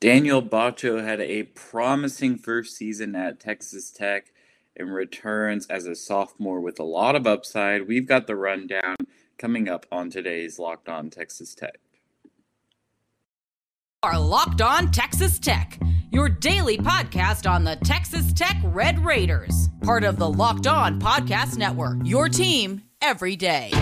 Daniel Batcho had a promising first season at Texas Tech and returns as a sophomore with a lot of upside. We've got the rundown coming up on today's Locked On Texas Tech. Are Locked On Texas Tech, your daily podcast on the Texas Tech Red Raiders, part of the Locked On Podcast Network. Your team every day.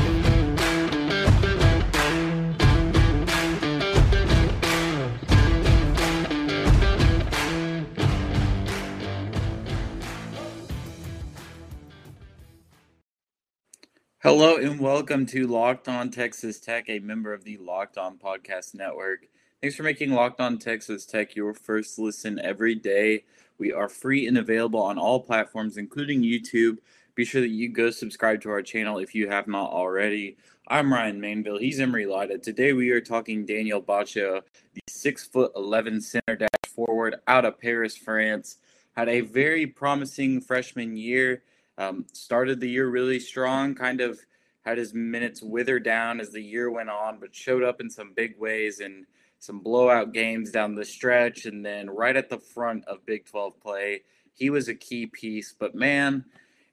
Hello and welcome to Locked On Texas Tech, a member of the Locked On Podcast Network. Thanks for making Locked On Texas Tech your first listen every day. We are free and available on all platforms, including YouTube. Be sure that you go subscribe to our channel if you have not already. I'm Ryan Mainville. He's Emery Lida. Today we are talking Daniel Batcho, the six foot eleven center dash forward out of Paris, France. Had a very promising freshman year um, started the year really strong, kind of had his minutes wither down as the year went on, but showed up in some big ways in some blowout games down the stretch. And then right at the front of Big 12 play, he was a key piece. But man,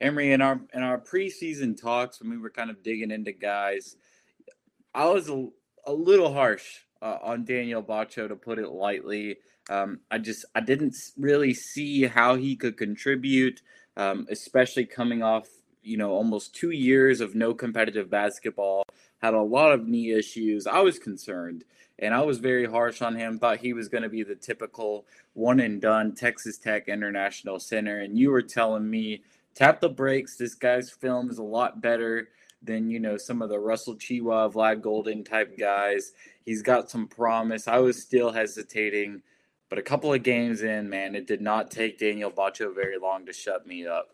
Emery, in our in our preseason talks when we were kind of digging into guys, I was a, a little harsh uh, on Daniel Batcho to put it lightly. Um, I just I didn't really see how he could contribute um, especially coming off you know almost two years of no competitive basketball had a lot of knee issues. I was concerned and i was very harsh on him thought he was going to be the typical one and done texas tech international center and you were telling me tap the brakes this guy's film is a lot better than you know some of the russell tchewa vlad goldin type guys. He's got some promise. I was still hesitating but a couple of games in, man, it did not take Daniel Batcho very long to shut me up.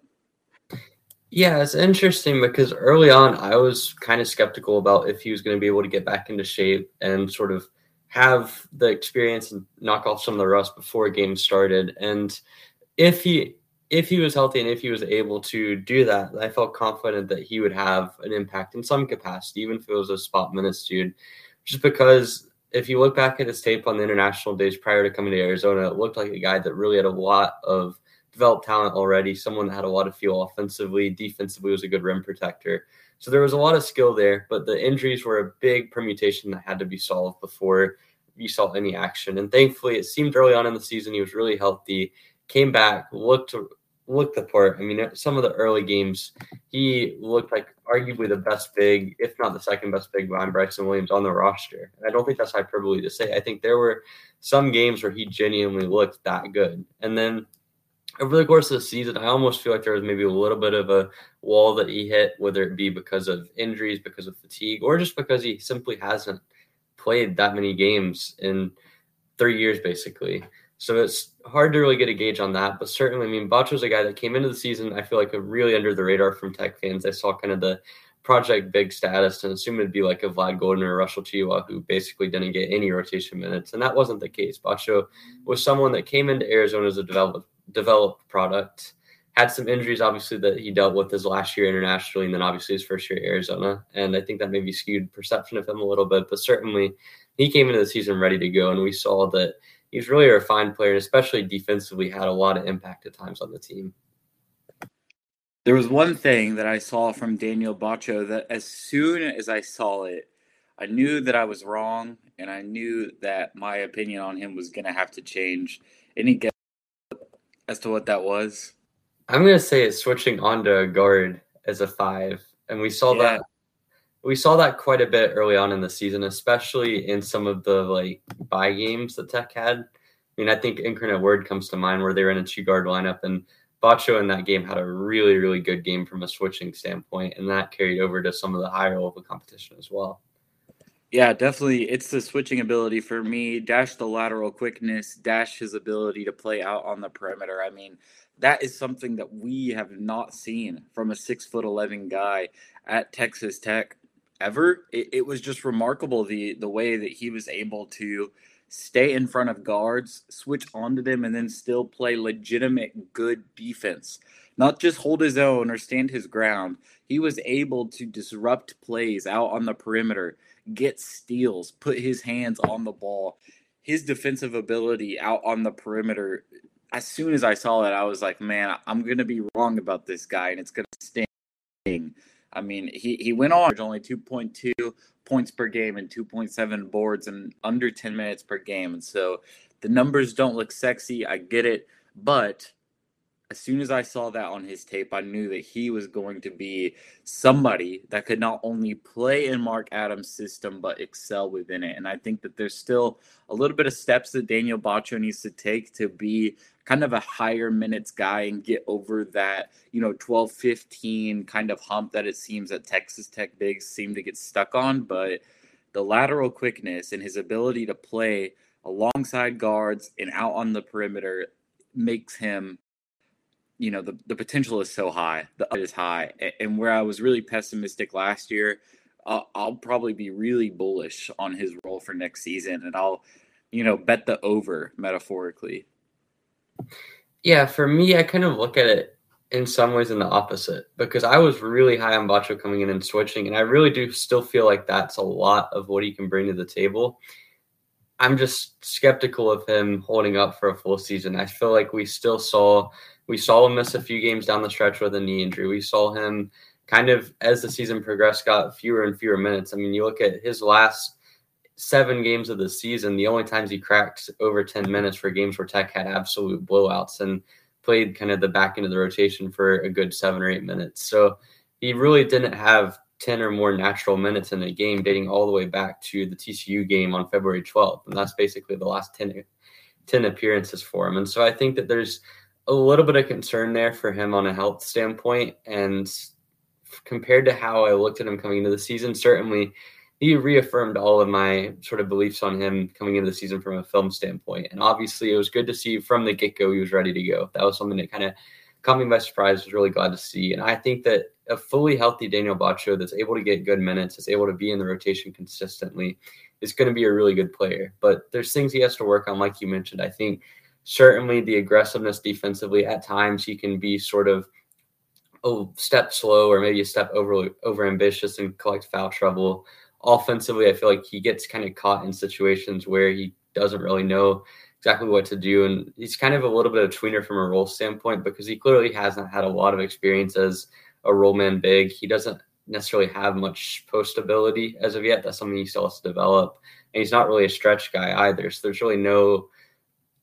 Yeah, it's interesting because early on I was kind of skeptical about if he was going to be able to get back into shape and sort of have the experience and knock off some of the rust before games started. And if he if he was healthy and if he was able to do that, I felt confident that he would have an impact in some capacity, even if it was a spot minutes dude. Just because if you look back at his tape on the international days prior to coming to Arizona, it looked like a guy that really had a lot of developed talent already, someone that had a lot of feel offensively, defensively was a good rim protector. So there was a lot of skill there, but the injuries were a big permutation that had to be solved before you saw any action. And thankfully, it seemed early on in the season he was really healthy, came back, looked looked the part. I mean, some of the early games, he looked like arguably the best big, if not the second best big behind Bryson Williams on the roster. And I don't think that's hyperbole to say. I think there were some games where he genuinely looked that good. And then over the course of the season, I almost feel like there was maybe a little bit of a wall that he hit, whether it be because of injuries, because of fatigue, or just because he simply hasn't played that many games in three years, basically. So it's hard to really get a gauge on that. But certainly, I mean, Batcho's a guy that came into the season, I feel like, really under the radar from Tech fans. I saw kind of the project big status and assumed it'd be like a Vlad Goldin or Russell Tchewa who basically didn't get any rotation minutes. And that wasn't the case. Batcho was someone that came into Arizona as a developed, developed product, had some injuries, obviously, that he dealt with his last year internationally, and then obviously his first year at Arizona. And I think that maybe skewed perception of him a little bit. But certainly, he came into the season ready to go. And we saw that he's really a refined player, especially defensively, had a lot of impact at times on the team. There was one thing that I saw from Daniel Batcho that as soon as I saw it, I knew that I was wrong, and I knew that my opinion on him was going to have to change. Any guess as to what that was? I'm going to say it's switching onto a guard as a five, and we saw yeah. that we saw that quite a bit early on in the season, especially in some of the like buy games that Tech had. I mean, I think Incarnate Word comes to mind where they were in a two guard lineup, and Batcho in that game had a really, really good game from a switching standpoint, and that carried over to some of the higher level competition as well. Yeah, definitely. It's the switching ability for me. Dash the lateral quickness, dash his ability to play out on the perimeter. I mean, that is something that we have not seen from a six foot eleven guy at Texas Tech ever. It, it was just remarkable the the way that he was able to stay in front of guards, switch onto them, and then still play legitimate good defense. Not just hold his own or stand his ground. He was able to disrupt plays out on the perimeter, get steals, put his hands on the ball. his defensive ability out on the perimeter. As soon as I saw that, I was like, man, I'm gonna be wrong about this guy, and it's gonna sting. I mean, he, he went on only 2.2 points per game and 2.7 boards and under 10 minutes per game. And so the numbers don't look sexy. I get it. But as soon as I saw that on his tape, I knew that he was going to be somebody that could not only play in Mark Adams' system, but excel within it. And I think that there's still a little bit of steps that Daniel Batcho needs to take to be kind of a higher minutes guy and get over that, you know, 12, 15 kind of hump that it seems that Texas Tech bigs seem to get stuck on. But the lateral quickness and his ability to play alongside guards and out on the perimeter makes him you know the, the potential is so high the is high and where i was really pessimistic last year I'll probably be really bullish on his role for next season and i'll you know bet the over metaphorically yeah for me i kind of look at it in some ways in the opposite because i was really high on Batcho coming in and switching and i really do still feel like that's a lot of what he can bring to the table i'm just skeptical of him holding up for a full season i feel like we still saw we saw him miss a few games down the stretch with a knee injury. We saw him kind of as the season progressed got fewer and fewer minutes. I mean, you look at his last seven games of the season, the only times he cracked over 10 minutes for games where Tech had absolute blowouts and played kind of the back end of the rotation for a good seven or eight minutes. So he really didn't have 10 or more natural minutes in a game dating all the way back to the TCU game on February 12th. And that's basically the last 10, 10 appearances for him. And so I think that there's a little bit of concern there for him on a health standpoint. And compared to how I looked at him coming into the season, certainly he reaffirmed all of my sort of beliefs on him coming into the season from a film standpoint. And obviously, it was good to see from the get go he was ready to go. That was something that kind of caught me by surprise. Was really glad to see. And I think that a fully healthy Daniel Batcho that's able to get good minutes, is able to be in the rotation consistently, is going to be a really good player. But there's things he has to work on, like you mentioned. I think certainly the aggressiveness defensively at times he can be sort of a step slow or maybe a step over over ambitious and collect foul trouble. Offensively, I feel like he gets kind of caught in situations where he doesn't really know exactly what to do. And he's kind of a little bit of tweener from a role standpoint because he clearly hasn't had a lot of experience as a roll man big. He doesn't necessarily have much post ability as of yet. That's something he still has to develop. And he's not really a stretch guy either. So there's really no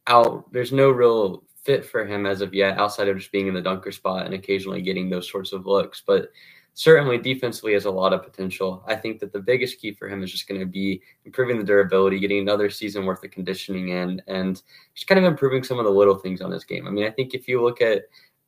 out. There's no real fit for him as of yet, outside of just being in the dunker spot and occasionally getting those sorts of looks. But certainly defensively has a lot of potential. I think that the biggest key for him is just going to be improving the durability, getting another season worth of conditioning in, and just kind of improving some of the little things on his game. I mean, I think if you look at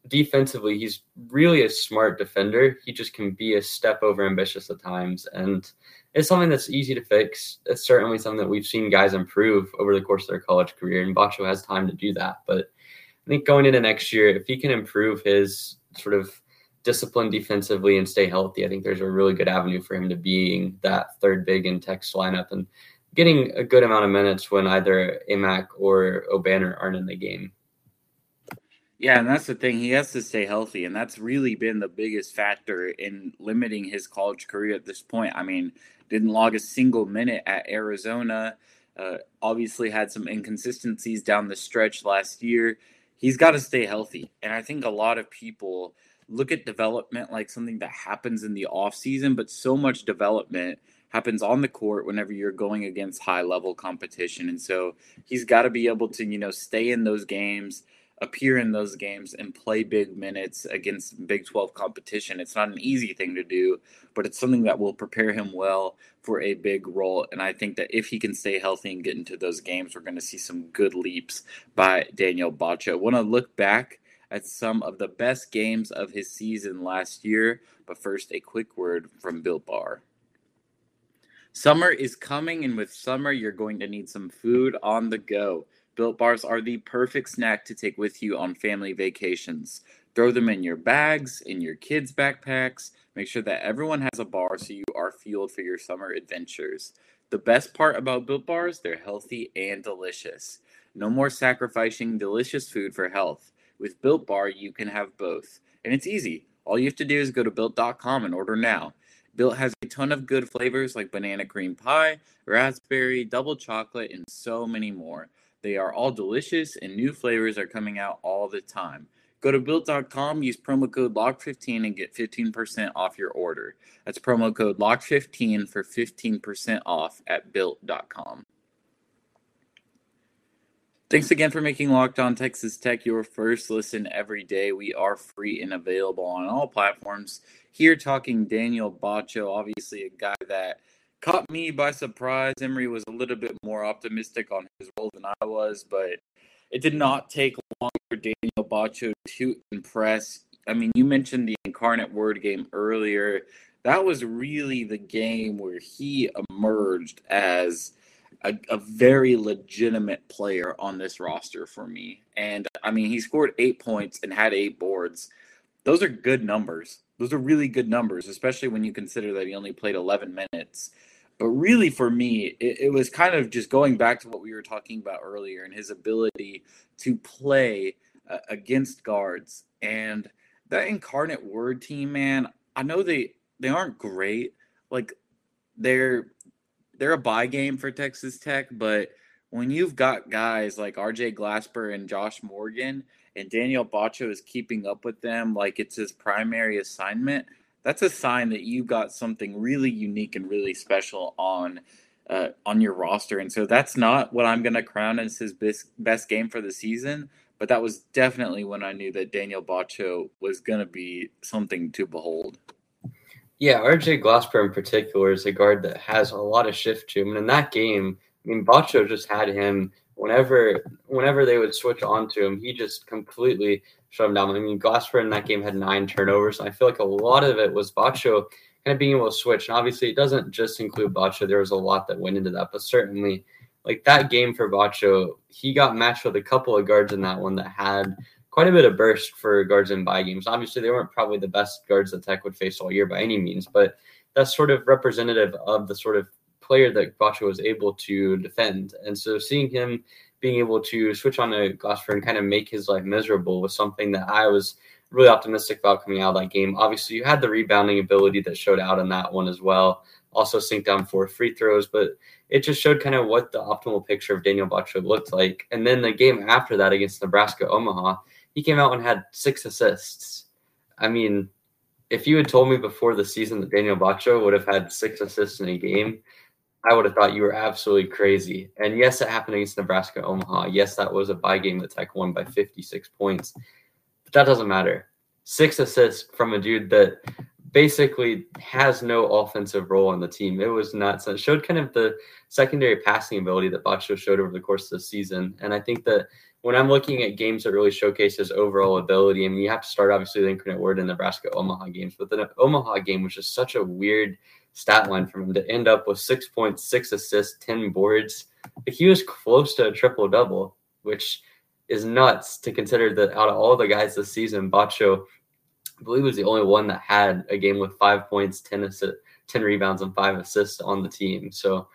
defensively, he's really a smart defender. He just can be a step over ambitious at times. And it's something that's easy to fix. It's certainly something that we've seen guys improve over the course of their college career, and Batcho has time to do that. But I think going into next year, if he can improve his sort of discipline defensively and stay healthy, I think there's a really good avenue for him to being that third big in Tech's lineup and getting a good amount of minutes when either Aimaq or Obanor aren't in the game. Yeah, and that's the thing. He has to stay healthy, and that's really been the biggest factor in limiting his college career at this point. I mean, didn't log a single minute at Arizona. Uh, obviously, had some inconsistencies down the stretch last year. He's got to stay healthy, and I think a lot of people look at development like something that happens in the off season, but so much development happens on the court whenever you're going against high level competition, and so he's got to be able to you know stay in those games appear in those games and play big minutes against Big 12 competition. It's not an easy thing to do, but it's something that will prepare him well for a big role. And I think that if he can stay healthy and get into those games, we're going to see some good leaps by Daniel. I want to look back at some of the best games of his season last year, but first, a quick word from Built Bar. Summer is coming, and with summer, you're going to need some food on the go. Built bars are the perfect snack to take with you on family vacations. Throw them in your bags, in your kids' backpacks. Make sure that everyone has a bar so you are fueled for your summer adventures. The best part about Built Bars, they're healthy and delicious. No more sacrificing delicious food for health. With Built Bar, you can have both. And it's easy. All you have to do is go to built.com and order now. Built has a ton of good flavors like banana cream pie, raspberry, double chocolate, and so many more. They are all delicious, and new flavors are coming out all the time. Go to built.com, use promo code LOCK15 and get 15% off your order. That's promo code LOCK15 for 15% off at built.com. Thanks again for making Locked On Texas Tech your first listen every day. We are free and available on all platforms. Here talking Daniel Batcho, obviously a guy that caught me by surprise. Emory was a little bit more optimistic on his role than I was, but it did not take long for Daniel Batcho to impress. I mean, you mentioned the Incarnate Word game earlier. That was really the game where he emerged as a, a, very legitimate player on this roster for me. And I mean, he scored eight points and had eight boards. Those are good numbers. Those are really good numbers, especially when you consider that he only played 11 minutes. But really, for me, it, it was kind of just going back to what we were talking about earlier and his ability to play uh, against guards. And that incarnate word team, man, I know they they aren't great. Like they're they're a buy game for Texas Tech, but when you've got guys like RJ Glasper and Josh Morgan and Daniel Batcho is keeping up with them like it's his primary assignment, that's a sign that you've got something really unique and really special on uh, on your roster. And so that's not what I'm going to crown as his best, best game for the season, but that was definitely when I knew that Daniel Batcho was going to be something to behold. Yeah, RJ Glasper in particular is a guard that has a lot of shift to him. And in that game, I mean, Batcho just had him whenever whenever they would switch onto him, he just completely shut him down. I mean, Glasper in that game had nine turnovers. and I feel like a lot of it was Batcho kind of being able to switch. And obviously, it doesn't just include Batcho. There was a lot that went into that, but certainly, like that game for Batcho, he got matched with a couple of guards in that one that had quite a bit of burst for guards in buy games. Obviously, they weren't probably the best guards that Tech would face all year by any means, but that's sort of representative of the sort of player that Batcho was able to defend. And so seeing him being able to switch on to Glasper and kind of make his life miserable was something that I was really optimistic about coming out of that game. Obviously, you had the rebounding ability that showed out in that one as well. Also, sink down four free throws, but it just showed kind of what the optimal picture of Daniel Batcho looked like. And then the game after that against Nebraska Omaha, he came out and had six assists. I mean, if you had told me before the season that Daniel Batcho would have had six assists in a game, I would have thought you were absolutely crazy. And yes, it happened against Nebraska Omaha. Yes, that was a bye game that Tech won by 56 points. But that doesn't matter. Six assists from a dude that basically has no offensive role on the team. It was nuts. It showed kind of the secondary passing ability that Batcho showed over the course of the season. And I think that when I'm looking at games that really showcase his overall ability, I mean, you have to start obviously the incarnate word in Nebraska Omaha games, but the Omaha game was just such a weird stat line from him to end up with 6.6 assists, 10 boards. He was close to a triple double, which is nuts to consider that out of all the guys this season, Batcho, I believe, was the only one that had a game with five points, 10, assi- 10 rebounds, and five assists on the team. So,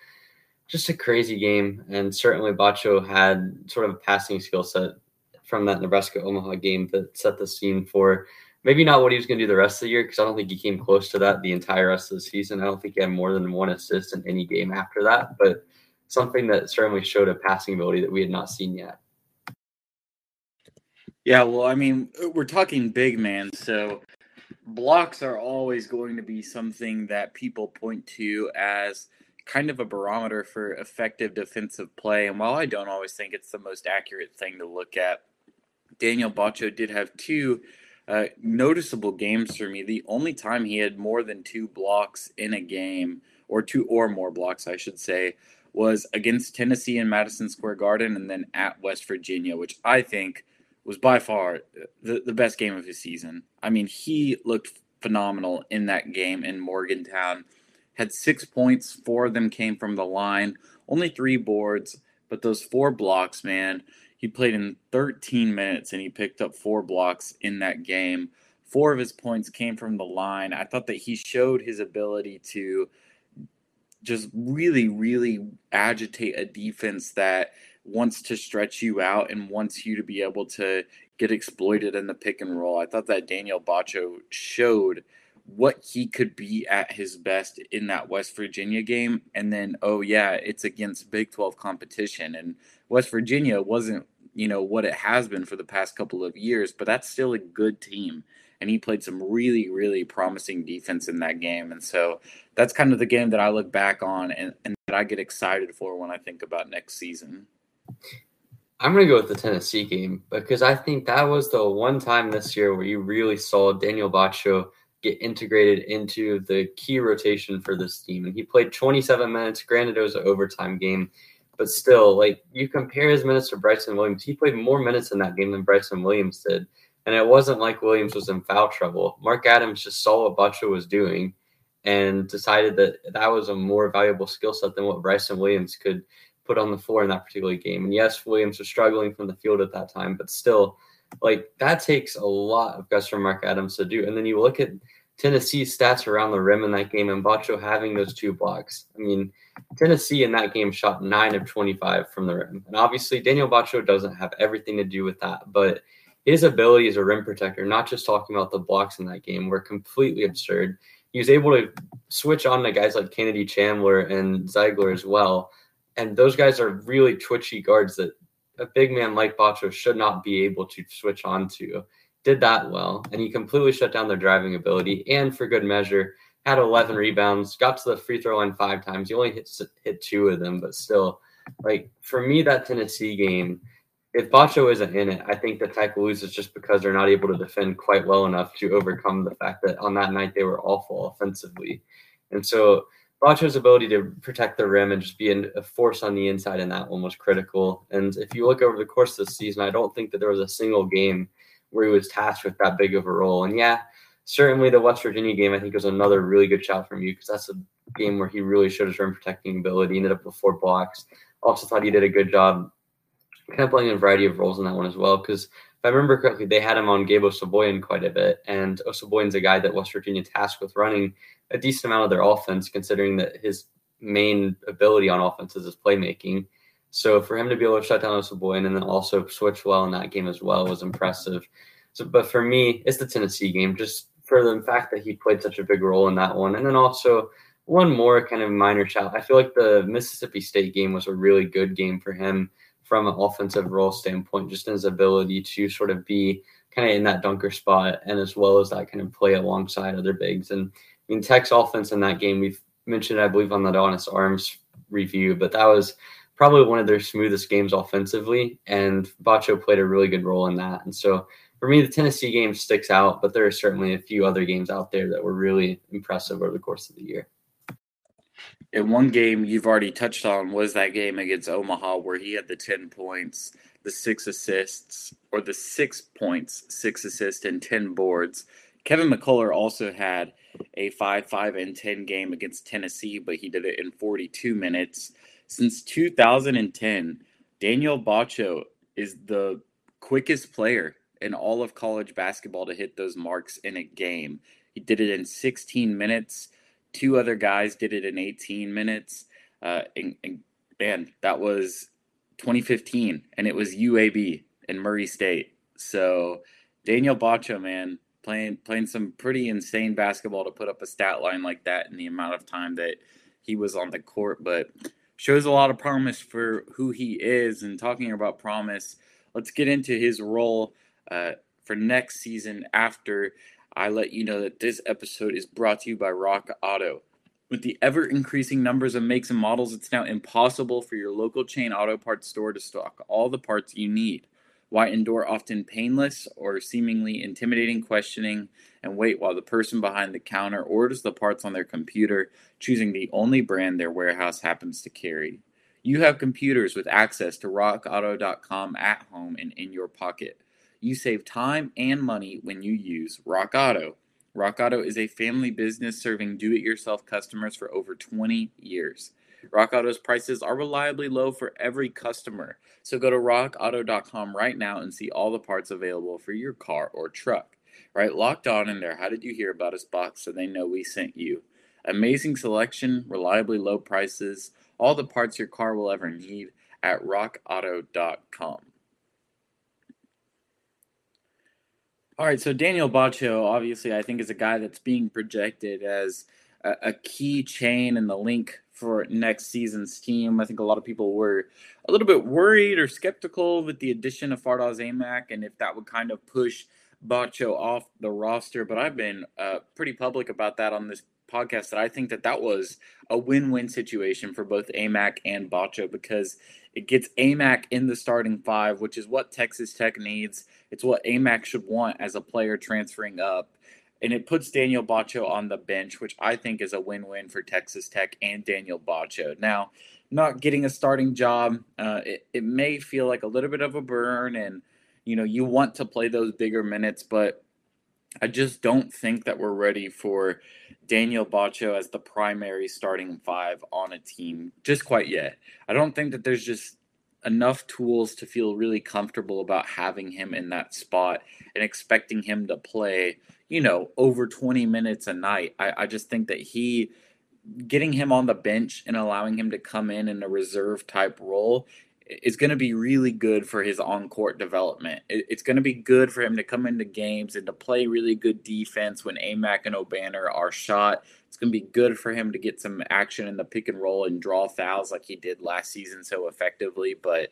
just a crazy game. And certainly Batcho had sort of a passing skill set from that Nebraska Omaha game that set the scene for maybe not what he was going to do the rest of the year because I don't think he came close to that the entire rest of the season. I don't think he had more than one assist in any game after that, but something that certainly showed a passing ability that we had not seen yet. Yeah, well, I mean, we're talking big man, so blocks are always going to be something that people point to as kind of a barometer for effective defensive play. And while I don't always think it's the most accurate thing to look at, Daniel Batcho did have two uh, noticeable games for me. The only time he had more than two blocks in a game, or two or more blocks, I should say, was against Tennessee in Madison Square Garden and then at West Virginia, which I think was by far the, the best game of his season. I mean, he looked phenomenal in that game in Morgantown had six points. Four of them came from the line, only three boards, but those four blocks, man, he played in 13 minutes and he picked up four blocks in that game. Four of his points came from the line. I thought that he showed his ability to just really, really agitate a defense that wants to stretch you out and wants you to be able to get exploited in the pick and roll. I thought that Daniel Batcho showed what he could be at his best in that West Virginia game. And then, oh, yeah, it's against Big 12 competition. And West Virginia wasn't, you know, what it has been for the past couple of years, but that's still a good team. And he played some really, really promising defense in that game. And so that's kind of the game that I look back on and, and that I get excited for when I think about next season. I'm going to go with the Tennessee game because I think that was the one time this year where you really saw Daniel Batcho get integrated into the key rotation for this team. And he played 27 minutes. Granted, it was an overtime game, but still, like you compare his minutes to Bryson Williams, he played more minutes in that game than Bryson Williams did. And it wasn't like Williams was in foul trouble. Mark Adams just saw what Batcho was doing and decided that that was a more valuable skill set than what Bryson Williams could put on the floor in that particular game. And yes, Williams was struggling from the field at that time, but still, like that takes a lot of guys from Mark Adams to do. And then you look at Tennessee's stats around the rim in that game and Batcho having those two blocks. I mean, Tennessee in that game shot nine of 25 from the rim. And obviously, Daniel Batcho doesn't have everything to do with that, but his ability as a rim protector, not just talking about the blocks in that game, were completely absurd. He was able to switch on to guys like Kennedy Chandler and Zeigler as well. And those guys are really twitchy guards that a big man like Batcho should not be able to switch on to did that well, and he completely shut down their driving ability. And for good measure, had 11 rebounds, got to the free throw line five times. He only hit hit two of them, but still, like for me, that Tennessee game, if Batcho isn't in it, I think the Tech loses just because they're not able to defend quite well enough to overcome the fact that on that night they were awful offensively, and so. Batcho's ability to protect the rim and just be a force on the inside in that one was critical. And if you look over the course of the season, I don't think that there was a single game where he was tasked with that big of a role. And yeah, certainly the West Virginia game, I think, was another really good shot from you because that's a game where he really showed his rim protecting ability. He ended up with four blocks. Also thought he did a good job kind of playing a variety of roles in that one as well. Because I remember correctly, they had him on Gabe Osabuohien quite a bit. And Osabuohien's a guy that West Virginia tasked with running a decent amount of their offense, considering that his main ability on offense is his playmaking. So for him to be able to shut down Osabuohien and then also switch well in that game as well was impressive. So, but for me, it's the Tennessee game, just for the fact that he played such a big role in that one, and then also one more kind of minor shout. I feel like the Mississippi State game was a really good game for him from an offensive role standpoint, just his ability to sort of be kind of in that dunker spot and as well as that kind of play alongside other bigs. And I mean, Tech's offense in that game, we've mentioned, I believe, on the Adonis Arms review, but that was probably one of their smoothest games offensively, and Batcho played a really good role in that. And so for me, the Tennessee game sticks out, but there are certainly a few other games out there that were really impressive over the course of the year. And one game you've already touched on was that game against Omaha where he had the 10 points, the six assists, or the six points, six assists, and 10 boards. Kevin McCullar also had a 5 5 and 10 game against Tennessee, but he did it in 42 minutes. Since 2010, Daniel Batcho is the quickest player in all of college basketball to hit those marks in a game. He did it in 16 minutes. Two other guys did it in 18 minutes. Uh, and, and man, that was 2015, and it was UAB and Murray State. So Daniel Batcho, man, playing playing some pretty insane basketball to put up a stat line like that in the amount of time that he was on the court. But shows a lot of promise for who he is. And talking about promise, let's get into his role uh, for next season after I let you know that this episode is brought to you by Rock Auto. With the ever increasing numbers of makes and models, it's now impossible for your local chain auto parts store to stock all the parts you need. Why endure often painless or seemingly intimidating questioning and wait while the person behind the counter orders the parts on their computer, choosing the only brand their warehouse happens to carry? You have computers with access to rockauto.com at home and in your pocket. You save time and money when you use Rock Auto. Rock Auto is a family business serving do it yourself customers for over 20 years. Rock Auto's prices are reliably low for every customer. So go to rockauto.com right now and see all the parts available for your car or truck. Write, locked on in their. How did you hear about us box so they know we sent you? Amazing selection, reliably low prices, all the parts your car will ever need at rockauto.com. All right, so Daniel Batcho, obviously, I think is a guy that's being projected as a, a, key chain and the link for next season's team. I think a lot of people were a little bit worried or skeptical with the addition of Fardaws Aimaq and if that would kind of push Batcho off the roster. But I've been uh, pretty public about that on this podcast that I think that that was a win-win situation for both Aimaq and Batcho because it gets Aimaq in the starting five, which is what Texas Tech needs. It's what Aimaq should want as a player transferring up. And it puts Daniel Batcho on the bench, which I think is a win win for Texas Tech and Daniel Batcho. Now, not getting a starting job, uh, it, it may feel like a little bit of a burn, and you know, you want to play those bigger minutes, but I just don't think that we're ready for Daniel Batcho as the primary starting five on a team just quite yet. I don't think that there's just enough tools to feel really comfortable about having him in that spot and expecting him to play, you know, over 20 minutes a night. I, I just think that he getting him on the bench and allowing him to come in in a reserve type role is going to be really good for his on court development. it's going to be good for him to come into games and to play really good defense when Aimaq and Obanor are shot. It's going to be good for him to get some action in the pick and roll and draw fouls like he did last season so effectively. But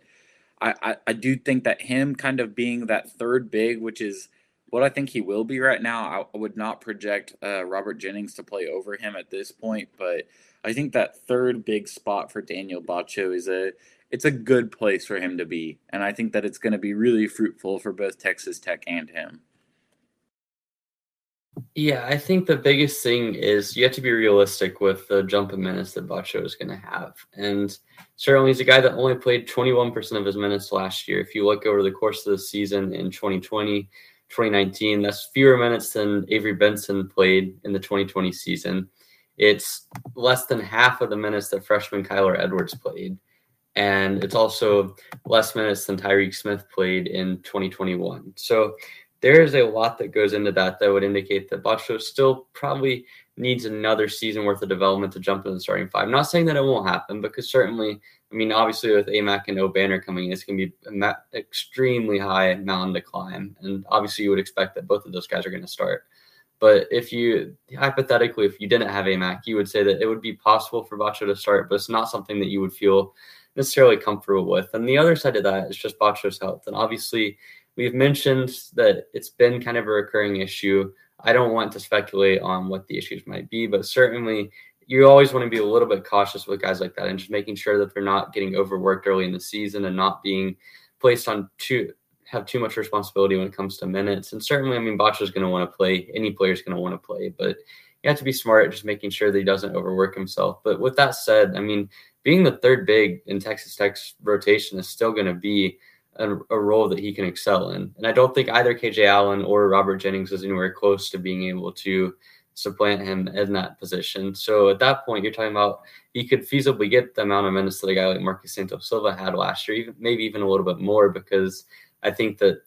I, I, I do think that him kind of being that third big, which is what I think he will be right now, I would not project uh, Robert Jennings to play over him at this point. But I think that third big spot for Daniel Batcho is a it's a good place for him to be, and I think that it's going to be really fruitful for both Texas Tech and him. Yeah, I think the biggest thing is you have to be realistic with the jump in minutes that Batcho is going to have. And certainly he's a guy that only played 21% of his minutes last year. If you look over the course of the season in 2020, 2019, that's fewer minutes than Avery Benson played in the 2020 season. It's less than half of the minutes that freshman Kyler Edwards played and it's also less minutes than Tyreek Smith played in 2021. So there is a lot that goes into that that would indicate that Batcho still probably needs another season worth of development to jump in the starting five. I'm not saying that it won't happen because certainly, I mean, obviously with Aimaq and Obanor coming in, it's going to be an extremely high mountain to climb, and obviously you would expect that both of those guys are going to start. But if you hypothetically, if you didn't have Aimaq, you would say that it would be possible for Batcho to start, but it's not something that you would feel necessarily comfortable with. And the other side of that is just Batcho's health. And obviously, we've mentioned that it's been kind of a recurring issue. I don't want to speculate on what the issues might be, but certainly you always want to be a little bit cautious with guys like that and just making sure that they're not getting overworked early in the season and not being placed on too have too much responsibility when it comes to minutes. And certainly, I mean, is going to want to play. Any player is going to want to play, but you have to be smart just making sure that he doesn't overwork himself. But with that said, I mean, being the third big in Texas Tech's rotation is still going to be a, a, role that he can excel in. And I don't think either KJ Allen or Robert Jennings is anywhere close to being able to supplant him in that position. So at that point, you're talking about he could feasibly get the amount of minutes that a guy like Marcus Santos Silva had last year, even maybe even a little bit more, because I think that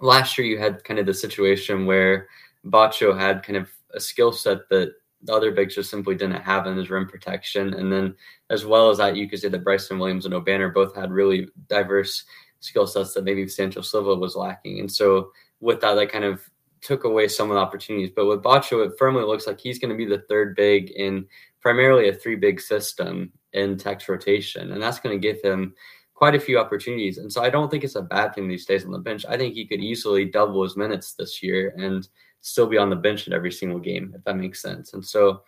last year you had kind of the situation where Batcho had kind of a skill set that the other bigs just simply didn't have in his rim protection. And then as well as that, you could say that Bryson Williams and Obanor both had really diverse skill sets that maybe Santos Silva was lacking. And so with that, that kind of took away some of the opportunities. But with Batcho, it firmly looks like he's going to be the third big in primarily a three big system in Tech's rotation. And that's going to give him quite a few opportunities. And so I don't think it's a bad thing that he stays on the bench. I think he could easily double his minutes this year. And still be on the bench in every single game, if that makes sense. And so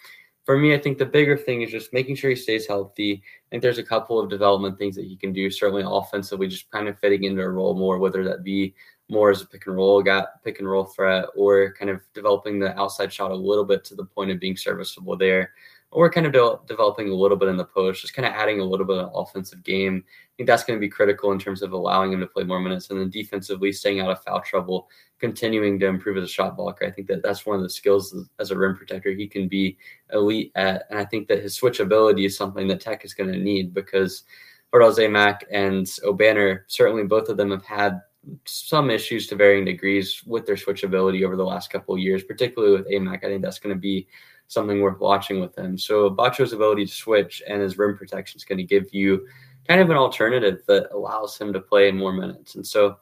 for me, I think the bigger thing is just making sure he stays healthy. I think there's a couple of development things that he can do, certainly offensively, just kind of fitting into a role more, whether that be more as a pick and roll guy, pick and roll threat, or kind of developing the outside shot a little bit to the point of being serviceable there or kind of de- developing a little bit in the post, just kind of adding a little bit of offensive game. I think that's going to be critical in terms of allowing him to play more minutes and then defensively staying out of foul trouble, continuing to improve as a shot blocker. I think that that's one of the skills as a rim protector he can be elite at. And I think that his switchability is something that Tech is going to need because Fardaws Aimaq and Obanor, certainly both of them have had some issues to varying degrees with their switchability over the last couple of years, particularly with Aimaq. I think that's going to be something worth watching with him. So Batcho's ability to switch and his rim protection is going to give you kind of an alternative that allows him to play in more minutes. And so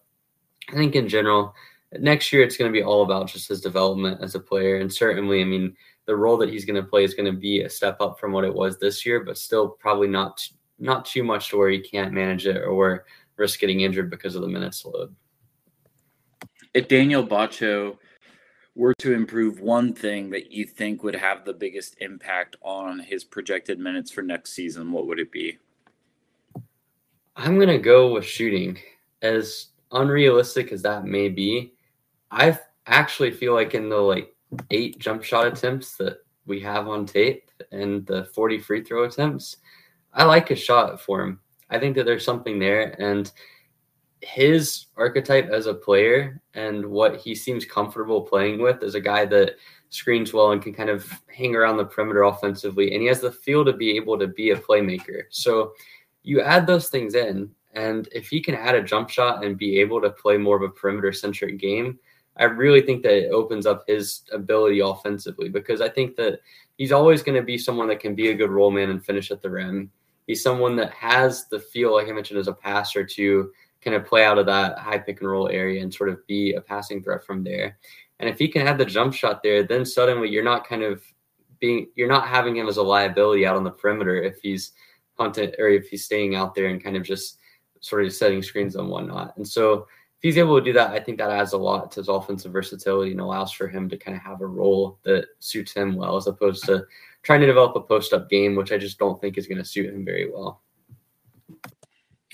I think in general, next year it's going to be all about just his development as a player. And certainly, I mean, the role that he's going to play is going to be a step up from what it was this year, but still probably not not too much to where he can't manage it or risk getting injured because of the minutes load. If Daniel Batcho were to improve one thing that you think would have the biggest impact on his projected minutes for next season, what would it be? I'm going to go with shooting. As unrealistic as that may be, I actually feel like in the like eight jump shot attempts that we have on tape and the 40 free throw attempts, I like his shot for him. I think that there's something there. And his archetype as a player and what he seems comfortable playing with is a guy that screens well and can kind of hang around the perimeter offensively. And he has the feel to be able to be a playmaker. So you add those things in, and if he can add a jump shot and be able to play more of a perimeter centric game, I really think that it opens up his ability offensively because I think that he's always going to be someone that can be a good roll man and finish at the rim. He's someone that has the feel, like I mentioned, as a passer to kind of play out of that high pick and roll area and sort of be a passing threat from there. And if he can have the jump shot there, then suddenly you're not kind of being, you're not having him as a liability out on the perimeter if he's hunting or if he's staying out there and kind of just sort of setting screens and whatnot. And so if he's able to do that, I think that adds a lot to his offensive versatility and allows for him to kind of have a role that suits him well, as opposed to trying to develop a post up game, which I just don't think is going to suit him very well.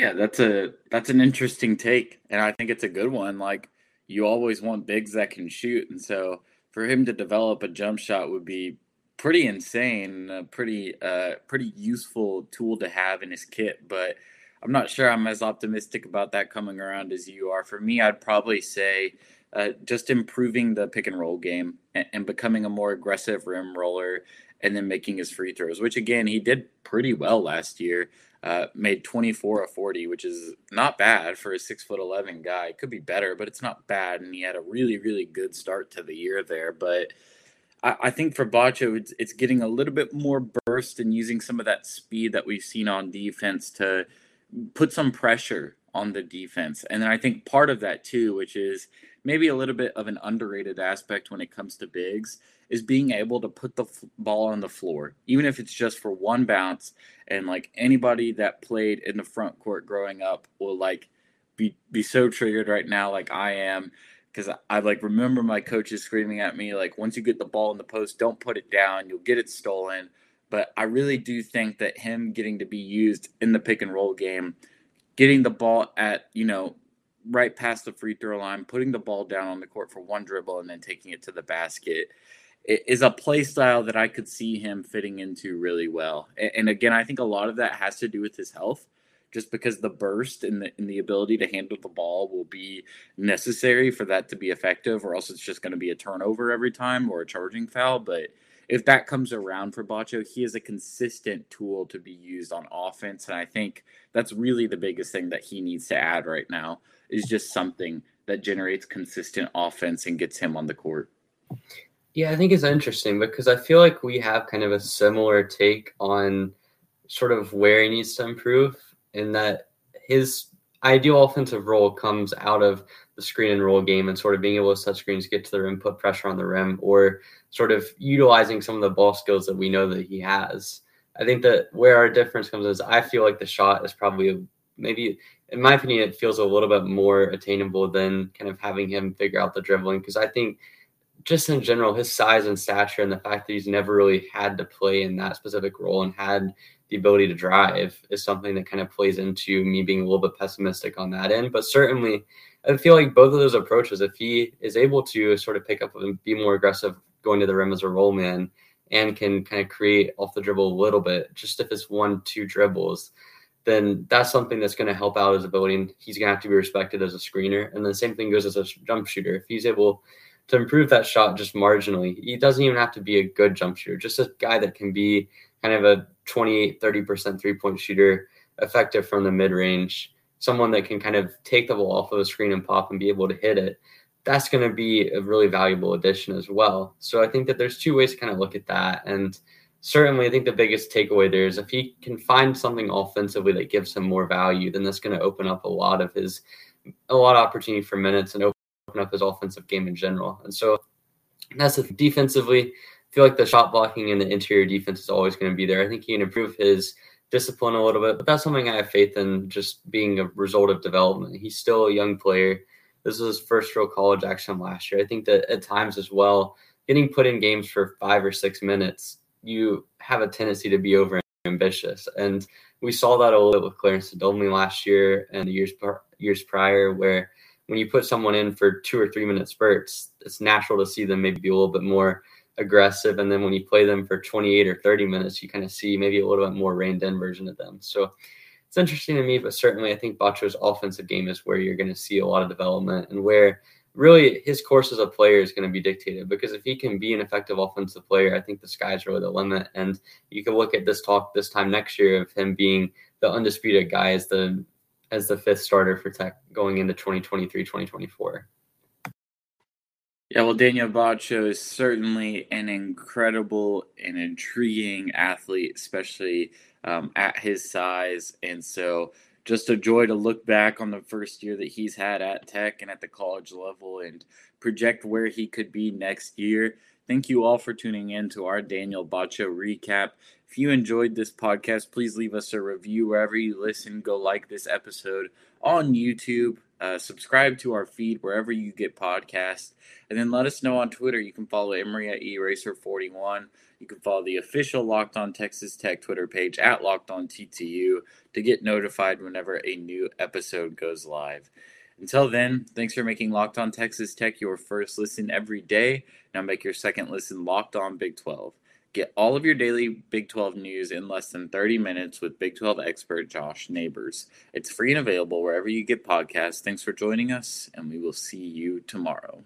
Yeah, that's a that's an interesting take, and I think it's a good one. Like you always want bigs that can shoot, and so for him to develop a jump shot would be pretty insane, a pretty uh pretty useful tool to have in his kit. But I'm not sure I'm as optimistic about that coming around as you are. For me, I'd probably say uh, just improving the pick and roll game and, and becoming a more aggressive rim roller and then making his free throws, which again he did pretty well last year. Uh, made 24 of 40, which is not bad for a six foot 11 guy. It could be better, but it's not bad. And he had a really, really good start to the year there. But I, I think for Batcho, it's, it's getting a little bit more burst and using some of that speed that we've seen on defense to put some pressure on the defense. And then I think part of that too, which is maybe a little bit of an underrated aspect when it comes to bigs, is being able to put the f- ball on the floor, even if it's just for one bounce. And like anybody that played in the front court growing up will like be be so triggered right now, like I am, because I, I like remember my coaches screaming at me like, once you get the ball in the post, don't put it down, you'll get it stolen. But I really do think that him getting to be used in the pick and roll game, getting the ball at you know right past the free throw line, putting the ball down on the court for one dribble, and then taking it to the basket is a play style that I could see him fitting into really well. And again, I think a lot of that has to do with his health, just because the burst and the, and the ability to handle the ball will be necessary for that to be effective, or else it's just going to be a turnover every time or a charging foul. But if that comes around for Batcho, he is a consistent tool to be used on offense. And I think that's really the biggest thing that he needs to add right now is just something that generates consistent offense and gets him on the court. Yeah, I think it's interesting because I feel like we have kind of a similar take on sort of where he needs to improve, in that his ideal offensive role comes out of the screen and roll game and sort of being able to set screens, get to the rim, put pressure on the rim, or sort of utilizing some of the ball skills that we know that he has. I think that where our difference comes is I feel like the shot is probably maybe, in my opinion, it feels a little bit more attainable than kind of having him figure out the dribbling because I think just in general, his size and stature and the fact that he's never really had to play in that specific role and had the ability to drive is something that kind of plays into me being a little bit pessimistic on that end. But certainly, I feel like both of those approaches, if he is able to sort of pick up and be more aggressive going to the rim as a roll man and can kind of create off the dribble a little bit, just if it's one, two dribbles, then that's something that's going to help out his ability. And he's going to have to be respected as a screener. And the same thing goes as a jump shooter. If he's able to improve that shot just marginally. He doesn't even have to be a good jump shooter, just a guy that can be kind of a 28, 30% three point shooter, effective from the mid range, someone that can kind of take the ball off of the screen and pop and be able to hit it. That's going to be a really valuable addition as well. So I think that there's two ways to kind of look at that. And certainly, I think the biggest takeaway there is if he can find something offensively that gives him more value, then that's going to open up a lot of his, a lot of opportunity for minutes and up his offensive game in general. And so that's the defensively. I feel like the shot blocking and the interior defense is always going to be there. I think he can improve his discipline a little bit, but that's something I have faith in just being a result of development. He's still a young player. This was his first real college action last year. I think that at times as well, getting put in games for five or six minutes, you have a tendency to be over ambitious. And we saw that a little bit with Clarence Nadolny last year and the years years prior, where when you put someone in for two or three minute spurts, it's natural to see them maybe be a little bit more aggressive. And then when you play them for 28 or 30 minutes, you kind of see maybe a little bit more reined in version of them. So it's interesting to me, but certainly I think Batcho's offensive game is where you're going to see a lot of development and where really his course as a player is going to be dictated because if he can be an effective offensive player, I think the sky's really the limit. And you can look at this talk this time next year of him being the undisputed guy as the as the fifth starter for Tech going into 2023, 2024. Yeah, well, Daniel Batcho is certainly an incredible and intriguing athlete, especially um, at his size. And so just a joy to look back on the first year that he's had at Tech and at the college level and project where he could be next year. Thank you all for tuning in to our Daniel Batcho recap. If you enjoyed this podcast, please leave us a review wherever you listen. Go like this episode on YouTube. Uh, subscribe to our feed wherever you get podcasts. And then let us know on Twitter. You can follow Emory at eraser41. You can follow the official Locked On Texas Tech Twitter page at Locked On TTU to get notified whenever a new episode goes live. Until then, thanks for making Locked On Texas Tech your first listen every day. Now make your second listen Locked On Big 12. Get all of your daily Big 12 news in less than 30 minutes with Big 12 expert Josh Neighbors. It's free and available wherever you get podcasts. Thanks for joining us, and we will see you tomorrow.